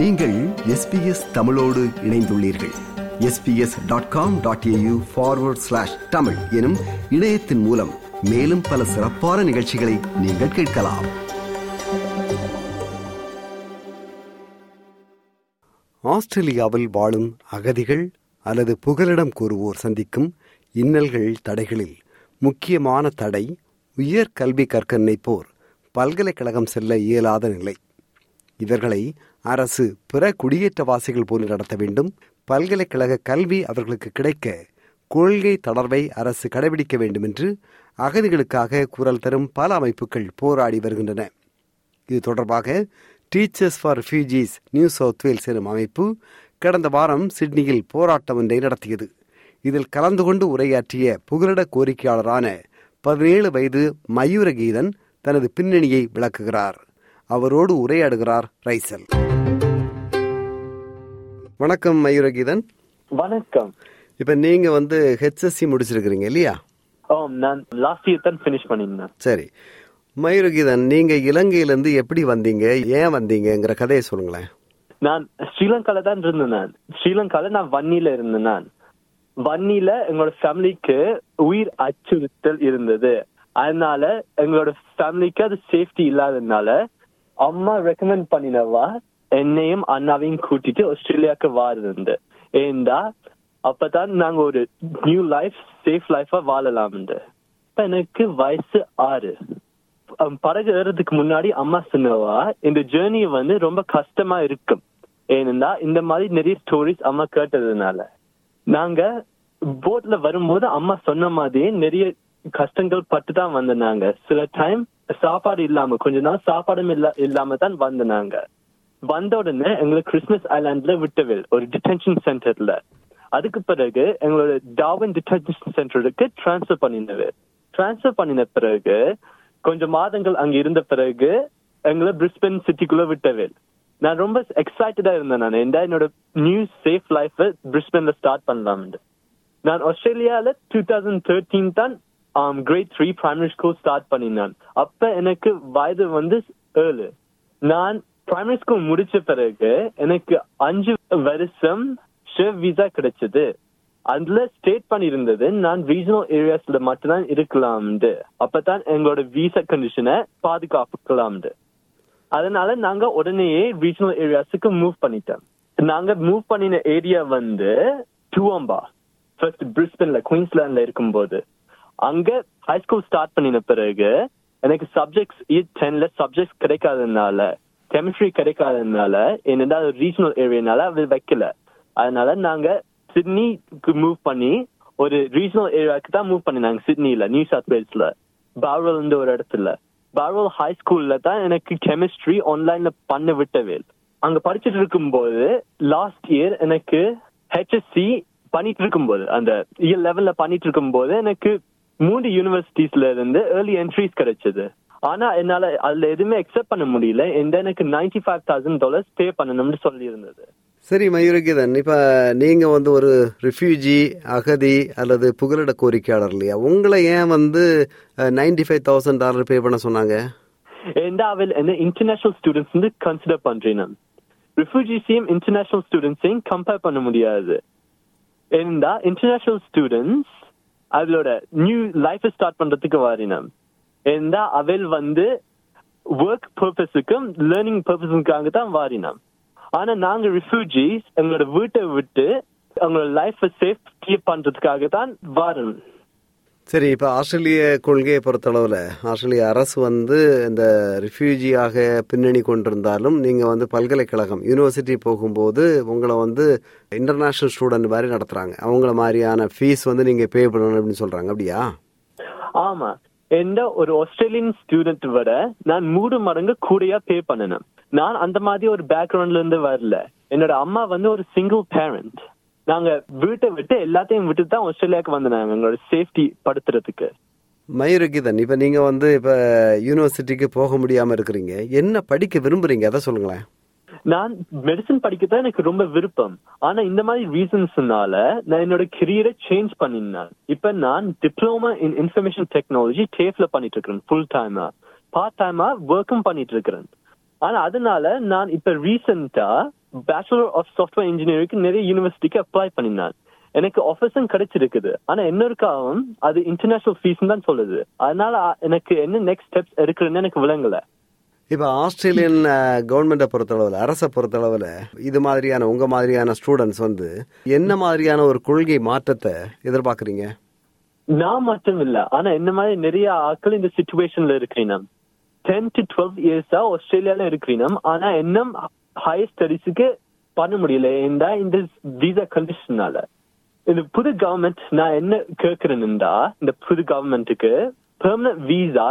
நீங்கள் எஸ்பிஎஸ் தமிழோடு இணைந்துள்ளீர்கள். SBS dot com dot AU forward slash Tamil எனும் இணையத்தின் மூலம் மேலும் பல சிறப்பான நிகழ்ச்சிகளை நீங்கள் கேட்கலாம். ஆஸ்திரேலியாவில் வாழும் அகதிகள் அல்லது புகலிடம் கூறுவோர் சந்திக்கும் இன்னல்கள் தடைகளில் முக்கியமான தடை உயர் கல்வி கற்க நினைப்போர் பல்கலைக்கழகம் செல்ல இயலாத நிலை. இவர்களை அரசு பிற குடியேற்றவாசிகள் போன்று நடத்த வேண்டும். பல்கலைக்கழக கல்வி அவர்களுக்கு கிடைக்க கொள்கை தளர்வை அரசு கடைபிடிக்க வேண்டும் என்று அகதிகளுக்காக குரல் தரும் பல அமைப்புகள் போராடி வருகின்றன. இது தொடர்பாக teachers for refugees New South Wales எனும் அமைப்பு கடந்த வாரம் சிட்னியில் போராட்டம் ஒன்றை நடத்தியது. இதில் கலந்து கொண்டு உரையாற்றிய புகலிட கோரிக்கையாளரான பதினேழு வயது மயூரகீதன் தனது பின்னணியை விளக்குகிறார். அவரோடு உரையாடுகிறார் ரைசல். வணக்கம் மயூரகீதன். வணக்கம். இப்ப நீங்க வந்து ஹெச்எஸ்சி முடிச்சிருக்கிறீங்க இல்லையா? நான் லாஸ்ட் இயர் தான் ஃபினிஷ் பண்ணியிருந்தேன். சரி. மயூரகீதன் நீங்க இலங்கையிலிருந்து எப்படி வந்தீங்க ஏன் வந்தீங்கங்கிற கதையை சொல்லுங்களேன். நான் ஸ்ரீலங்கால தான் இருந்தேன் நான். ஸ்ரீலங்கால நான் வன்னியில இருந்தேன் நான். வன்னியில எங்களோட ஃபேமிலிக்கு உயிர் அச்சுறுத்தல் இருந்தது. அதனால எங்களோட ஃபேமிலிக்கு அது சேஃப்டி இல்லாததுனால அம்மா ரெக்கமெண்ட் பண்ணினவா என்னையும் அண்ணாவையும் கூட்டிட்டு ஆஸ்திரேலியாவுக்கு வாருது ஏண்டா அப்பதான் நாங்க ஒரு நியூ லைஃப் சேஃப் லைஃபா வாழலாம் இப்ப எனக்கு வயசு ஆறு படகு ஏறதுக்கு முன்னாடி அம்மா சொன்னவா இந்த ஜேர்னி வந்து ரொம்ப கஷ்டமா இருக்கும் ஏனென்றா இந்த மாதிரி நிறைய ஸ்டோரிஸ் அம்மா கேட்டதுனால நாங்க போட்ல வரும்போது அம்மா சொன்ன மாதிரியே நிறைய கஷ்டங்கள் பட்டு தான் வந்தாங்க சில டைம் சாப்பாடு இல்லாம கொஞ்ச நாள் சாப்பாடும் இல்ல இல்லாம தான் வந்தாங்க வந்த உடனே எங்களை கிறிஸ்மஸ் ஐலாண்ட்ல விட்டவில் ஒரு டிடென்ஷன் சென்டர்ல அதுக்கு பிறகு எங்களோட டாவின் டிடென்ஷன் சென்டருக்கு டிரான்ஸ்ஃபர் பண்ணினது. டிரான்ஸ்ஃபர் பண்ணின பிறகு கொஞ்சம் மாதங்கள் அங்க இருந்த பிறகு எங்களை பிரிஸ்பன் சிட்டிக்குள்ள விட்டவேல். நான் ரொம்ப எக்ஸைட்டடா இருந்தேன் நான். ஏன்டா என்னோட நியூ சேஃப் லைஃப் பிரிஸ்பென்ல ஸ்டார்ட் பண்ணலாம்னு. நான் ஆஸ்திரேலியால டூ தௌசண்ட் தேர்ட்டீன் தான் grade three primary school start பண்ணினான். அப்ப எனக்கு வயது வந்து ஏழு. நான் பிரைமரி ஸ்கூல் முடிச்ச பிறகு எனக்கு அஞ்சு வருஷம் ஷெஃப் விசா கிடைச்சது. அதுல ஸ்டேட் பண்ணியிருந்தது. நான் ரீஜனல் ஏரியாஸ்ல மட்டும்தான் இருக்கலாம்னு அப்பதான் எங்களோட விசா கண்டிஷனை பாதுகாப்புக்கலாம்னு அதனால நாங்க உடனேயே ரீஜனல் ஏரியாஸுக்கு மூவ் பண்ணிட்டோம். நாங்க மூவ் பண்ணின ஏரியா வந்து டூவம்பா ஃபர்ஸ்ட் பிரிஸ்பன்ல குயின்ஸ்லாண்ட்ல இருக்கும்போது. அங்க ஹை ஸ்கூல் ஸ்டார்ட் பண்ணின பிறகு எனக்கு சப்ஜெக்ட்ஸ் டென்ல சப்ஜெக்ட்ஸ் கிடைக்காததுனால கெமிஸ்ட்ரி கிடைக்காததுனால என்னடா ரீஜனல் ஏரியானால அது வைக்கல. அதனால நாங்க சிட்னிக்கு மூவ் பண்ணி ஒரு ரீஜனல் ஏரியாவுக்கு தான் மூவ் பண்ணினாங்க சிட்னில நியூ சவுத் வேல்ஸ்ல பார்வல் ஒரு இடத்துல. பார்வல் ஹை ஸ்கூல்ல தான் எனக்கு கெமிஸ்ட்ரி ஆன்லைன்ல பண்ண விட்டவேல் அங்க படிச்சுட்டு இருக்கும்போது லாஸ்ட் இயர் எனக்கு ஹெச்எஸ்சி பண்ணிட்டு இருக்கும்போது அந்த இயர் லெவல்ல பண்ணிட்டு இருக்கும்போது எனக்கு மூன்று யூனிவர்சிட்டிஸ்ல இருந்து ஏர்லி என்ட்ரிஸ் கிடைச்சது. ஆனா என்னால அதுல எதுவுமே அக்செப்ட் பண்ண முடியல. இந்த எனக்கு ninety five thousand dollars pay பண்ணணும்னு சொல்லி இருந்தது சரி மயூரகீதன் இப்ப நீங்க வந்து ஒரு ரிஃப்யூஜி அகதி அல்லது புகலிட கோரிக்கையாளர் இல்லையா? உங்களை ஏன் வந்து ninety five thousand dollar pay பண்ண சொன்னாங்க? அவள் என்ன இன்டர்நேஷனல் ஸ்டூடெண்ட்ஸ் வந்து கன்சிடர் பண்றேன் நான். ரிஃப்யூஜிஸையும் இன்டர்நேஷனல் ஸ்டூடெண்ட்ஸையும் கம்பேர் பண்ண முடியாது. ஏன்னா இன்டர்நேஷனல் ஸ்டூடெண்ட்ஸ் அவளோட நியூ லைஃப் ஸ்டார்ட் பண்றதுக்கு வாரினம் ஏன்னா அவள் வந்து ஒர்க் பர்பஸுக்கும் லேர்னிங் பர்பஸுக்காக தான் வாரினம் ஆனா நாங்க ரிஃப்யூஜிஸ் எங்களோட வீட்டை விட்டு அவங்களோட லைஃப் சேஃப்டி பண்றதுக்காக தான் வாரணும் சரி இப்ப ஆஸ்திரேலிய கொள்கையை பொறுத்தளவுல ஆஸ்திரேலிய அரசு வந்து இந்த ரிஃப்யூஜியாக பின்னணி கொண்டிருந்தாலும் நீங்க வந்து பல்கலைக்கழகம் யூனிவர்சிட்டி போகும்போது உங்களை வந்து இன்டர்நேஷனல் ஸ்டூடெண்ட் மாதிரி நடத்துறாங்க. அவங்கள மாதிரியான ஃபீஸ் வந்து நீங்க பே பண்ணணும் அப்படின்னு சொல்றாங்க. அப்படியா? ஆமா. எந்த ஒரு ஆஸ்திரேலியன் ஸ்டூடெண்ட் விட நான் மூணு மடங்கு கூடையா பே பண்ணணும் நான் அந்த மாதிரி ஒரு பேக்ரவுண்ட்ல இருந்து வரல என்னோட அம்மா வந்து ஒரு சிங்கிள் பேரண்ட் நாங்க வீட்டை விட்டு எல்லாத்தையும் விட்டு தான் ஆஸ்திரேலியாவுக்கு வந்தாங்க எங்களோட சேஃப்டி படுத்துறதுக்கு மயூரகிதன் இப்ப நீங்க வந்து இப்ப யூனிவர்சிட்டிக்கு போக முடியாம இருக்கிறீங்க என்ன படிக்க விரும்புறீங்க அதை சொல்லுங்களேன். நான் மெடிசன் படிக்கதான் எனக்கு ரொம்ப விருப்பம். ஆனா இந்த மாதிரி ரீசன்ஸ்னால நான் என்னோட கெரியரை சேஞ்ச் பண்ணினேன். இப்ப நான் டிப்ளமா இன் இன்ஃபர்மேஷன் டெக்னாலஜி டேஃப்ல பண்ணிட்டு இருக்கிறேன் ஃபுல் டைமா பார்ட் டைமா ஒர்க்கும் பண்ணிட்டு இருக்கிறேன் ஆனா அதனால நான் இப்ப ரீசெண்டா பேச்சுலர் ஆஃப் சாஃப்ட்வேர் இன்ஜினியரிங்க்கு நிறைய யூனிவர்சிட்டிக்கு அப்ளை பண்ணினான். எனக்கு ஆஃபர்ஸும் கிடைச்சிருக்குது. ஆனா இன்னொருக்காவும் அது இன்டர்நேஷனல் ஃபீஸ் தான் சொல்லுது. அதனால எனக்கு என்ன நெக்ஸ்ட் ஸ்டெப்ஸ் எடுக்கிறேன்னு எனக்கு விளங்கல. இப்போ ஆஸ்திரேலியன் கவர்மெண்ட்டை பொறுத்தளவில் அரசை பொறுத்தளவில் இது மாதிரியான உங்க மாதிரியான ஸ்டூடெண்ட்ஸ் வந்து என்ன மாதிரியான ஒரு கொள்கை மாற்றத்தை எதிர்பார்க்குறீங்க? நான் மட்டும் இல்ல ஆனா என்ன மாதிரி நிறைய ஆட்கள் இந்த சுச்சுவேஷன்ல இருக்கிறீங்க. டென் டு டுவெல் இயர்ஸா ஆஸ்திரேலியால இருக்கிறீங்க. ஆனா இன்னும் ஹையர் ஸ்டடிஸுக்கு பண்ண முடியல. ஏன்டா இந்த விசா கண்டிஷனால இந்த புது கவர்மெண்ட் நான் என்ன கேட்கிறேன்டா இந்த புது கவர்மெண்ட்டுக்கு பெர்மனன்ட் விசா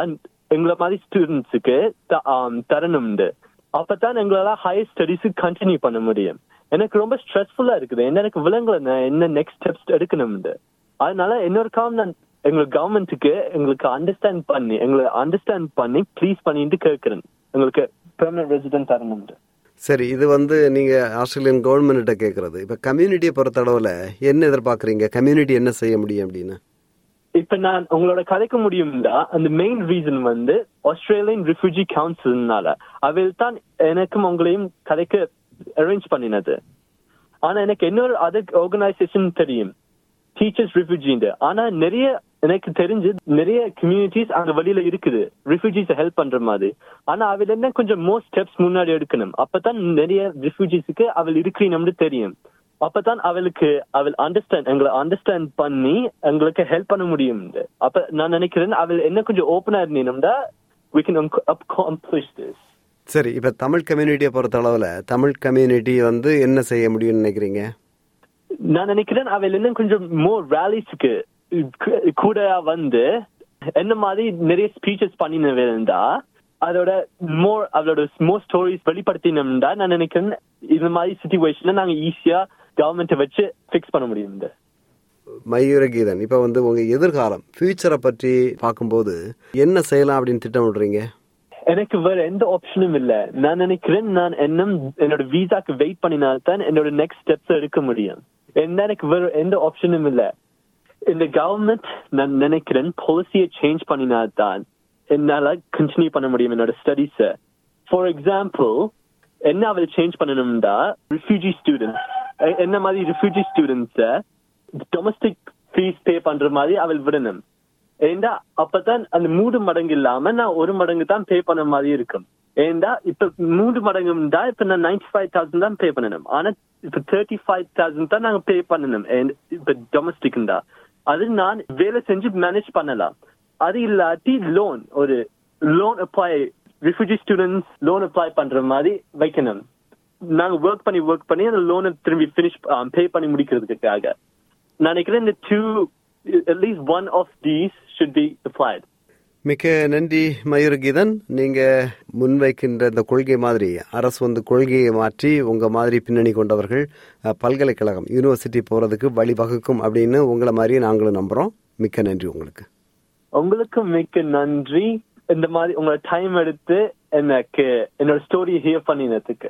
எங்களை மாதிரி ஸ்டூடெண்ட்ஸுக்கு தரணும்ண்டு அப்பதான் எங்களால ஹையர் ஸ்டடிஸுக்கு கண்டினியூ பண்ண முடியும். எனக்கு ரொம்ப ஸ்ட்ரெஸ்ஃபுல்லா இருக்குது. என்ன எனக்கு விலங்குல. நான் என்ன நெக்ஸ்ட் ஸ்டெப்ஸ் எடுக்கணும்ண்டு அதனால இன்னொரு காலம் நான் எங்களுக்கு கவர்மெண்ட்டுக்கு எங்களுக்கு அண்டர்ஸ்டாண்ட் பண்ணி எங்களை அண்டர்ஸ்டாண்ட் பண்ணி ப்ளீஸ் பண்ணிட்டு கேட்கிறேன். எங்களுக்கு பெர்மனன்ட் ரெசிடென்ட் தரணும்னு சரி இது வந்து நீங்க ஆஸ்திரேலியன் கவர்மெண்ட்ட கேட்கறது. இப்ப கம்யூனிட்டியை பொறுத்த அளவுல என்ன எதிர்பார்க்குறீங்க? கம்யூனிட்டி என்ன செய்ய முடியும் அப்படின்னு? இப்ப நான் உங்களோட கதைக்க முடியும்டா. அந்த மெயின் ரீசன் வந்து ஆஸ்திரேலியன் ரிஃப்யூஜி கவுன்சில்னால அவையில் தான் எனக்கும் உங்களையும் கதைக்க அரேஞ்ச் பண்ணினது. ஆனா எனக்கு இன்னொரு அதர் ஆர்கனைசேஷன் தெரியும். டீச்சர்ஸ் ரிஃப்யூஜின்னு ஆனா நிறைய எனக்கு தெரிஞ்சு நிறைய கம்யூனிட்டிஸ் அங்க வெளியில இருக்குது. ரிஃப்யூஜிஸ் ஹெல்ப் பண்ற மாதிரி. ஆனா அவள் என்ன கொஞ்சம் மோர் ஸ்டெப்ஸ் முன்னாடி எடுக்கணும். அப்பதான் நிறைய ரிஃப்யூஜிஸ்க்கு அவள் இருக்கிறீன்னு தெரியும். அப்பதான் அவளுக்கு அவள் அண்டர்ஸ்டாண்ட் எங்களை அண்டர்ஸ்டாண்ட் பண்ணி எங்களுக்கு ஹெல்ப் பண்ண முடியும் அப்ப நான் நினைக்கிறேன் அவள் என்ன கொஞ்சம் ஓப்பனா இருந்தீங்கன்னா we can accomplish this. சரி இப்ப தமிழ் கம்யூனிட்டியை பொறுத்தளவில் தமிழ் கம்யூனிட்டி வந்து என்ன செய்ய முடியும்னு நினைக்கிறீங்க? நான் நினைக்கிறேன் அவள் இன்னும் கொஞ்சம் மோர் ரேலிஸ்க்கு கூட வந்து என்ன மாதிரி நிறைய ஸ்பீச்சஸ் பண்ணின வேண்டா அதோட மோர் அவளோட மோர் ஸ்டோரிஸ் வெளிப்படுத்தினோம்டா நான் நினைக்கிறேன் இந்த மாதிரி சுச்சுவேஷன்ல நாங்க ஈஸியா கவர்மெண்ட்டை வச்சு ஃபிக்ஸ் பண்ண முடியும் மயூர கீதன் இப்ப வந்து உங்க எதிர்காலம் ஃபியூச்சரை பற்றி பார்க்கும்போது என்ன செய்யலாம் அப்படின்னு திட்டமிடுறீங்க? எனக்கு வேற எந்த ஆப்ஷனும் இல்ல. நான் நினைக்கிறேன் நான் இன்னும் என்னோட விசாக்கு வெயிட் பண்ணினால்தான் என்னோட நெக்ஸ்ட் ஸ்டெப்ஸ் எடுக்க முடியும். என்ன எனக்கு வேற எந்த ஆப்ஷனும் இல்ல. இந்த கவர்மெண்ட் நான் நினைக்கிறேன் பாலிசியை சேஞ்ச் பண்ணினால்தான் என்னால கண்டினியூ பண்ண முடியும் என்னோட ஸ்டடீஸ ஃபார் எக்ஸாம்பிள் என்ன அவள் சேஞ்ச் பண்ணணும்டா? ரிஃப்யூஜி ஸ்டூடெண்ட்ஸ் என்ன மாதிரி refugee students domestic fees pay பண்ற மாதிரி அவள் விடணும். ஏண்டா அப்பதான் அந்த மூணு மடங்கு இல்லாம நான் ஒரு மடங்கு தான் பே பண்ண மாதிரி இருக்கும். ஏண்டா இப்ப மூணு மடங்குண்டா இப்ப நான் நைன்டி ஃபைவ் தௌசண்ட் தான் பே பண்ணணும். ஆனா இப்ப தேர்ட்டி ஃபைவ் தௌசண்ட் தான் நாங்க பே பண்ணணும். இப்ப டொமஸ்டிக்டா அது நான் வேலை செஞ்சு மேனேஜ் பண்ணலாம். அது இல்லாட்டி லோன் ஒரு loan apply refugee students loan apply பண்ற மாதிரி வைக்கணும். நாங்க ஒர்க் பண்ணி ஒர்க் பண்ணி அந்த லோனை திரும்பி ஃபினிஷ் பே பண்ணி முடிக்கிறதுக்காக. நான் நினைக்கிறேன் இந்த two at least one of these should be applied மிக்க நன்றி மயூரகீதன். நீங்க முன்வைக்கின்ற இந்த கொள்கை மாதிரி அரசு வந்து கொள்கையை மாற்றி உங்க மாதிரி பின்னணி கொண்டவர்கள் பல்கலைக்கழகம் யூனிவர்சிட்டி போறதுக்கு வழிவகுக்கும் அப்படின்னு உங்களை மாதிரியே நாங்களும் நம்புறோம். மிக்க நன்றி உங்களுக்கு. உங்களுக்கு மிக்க நன்றி. இந்த மாதிரி உங்களோட டைம் எடுத்து எனக்கு என்னோட ஸ்டோரியை ஹியர் பண்ணினதுக்கு.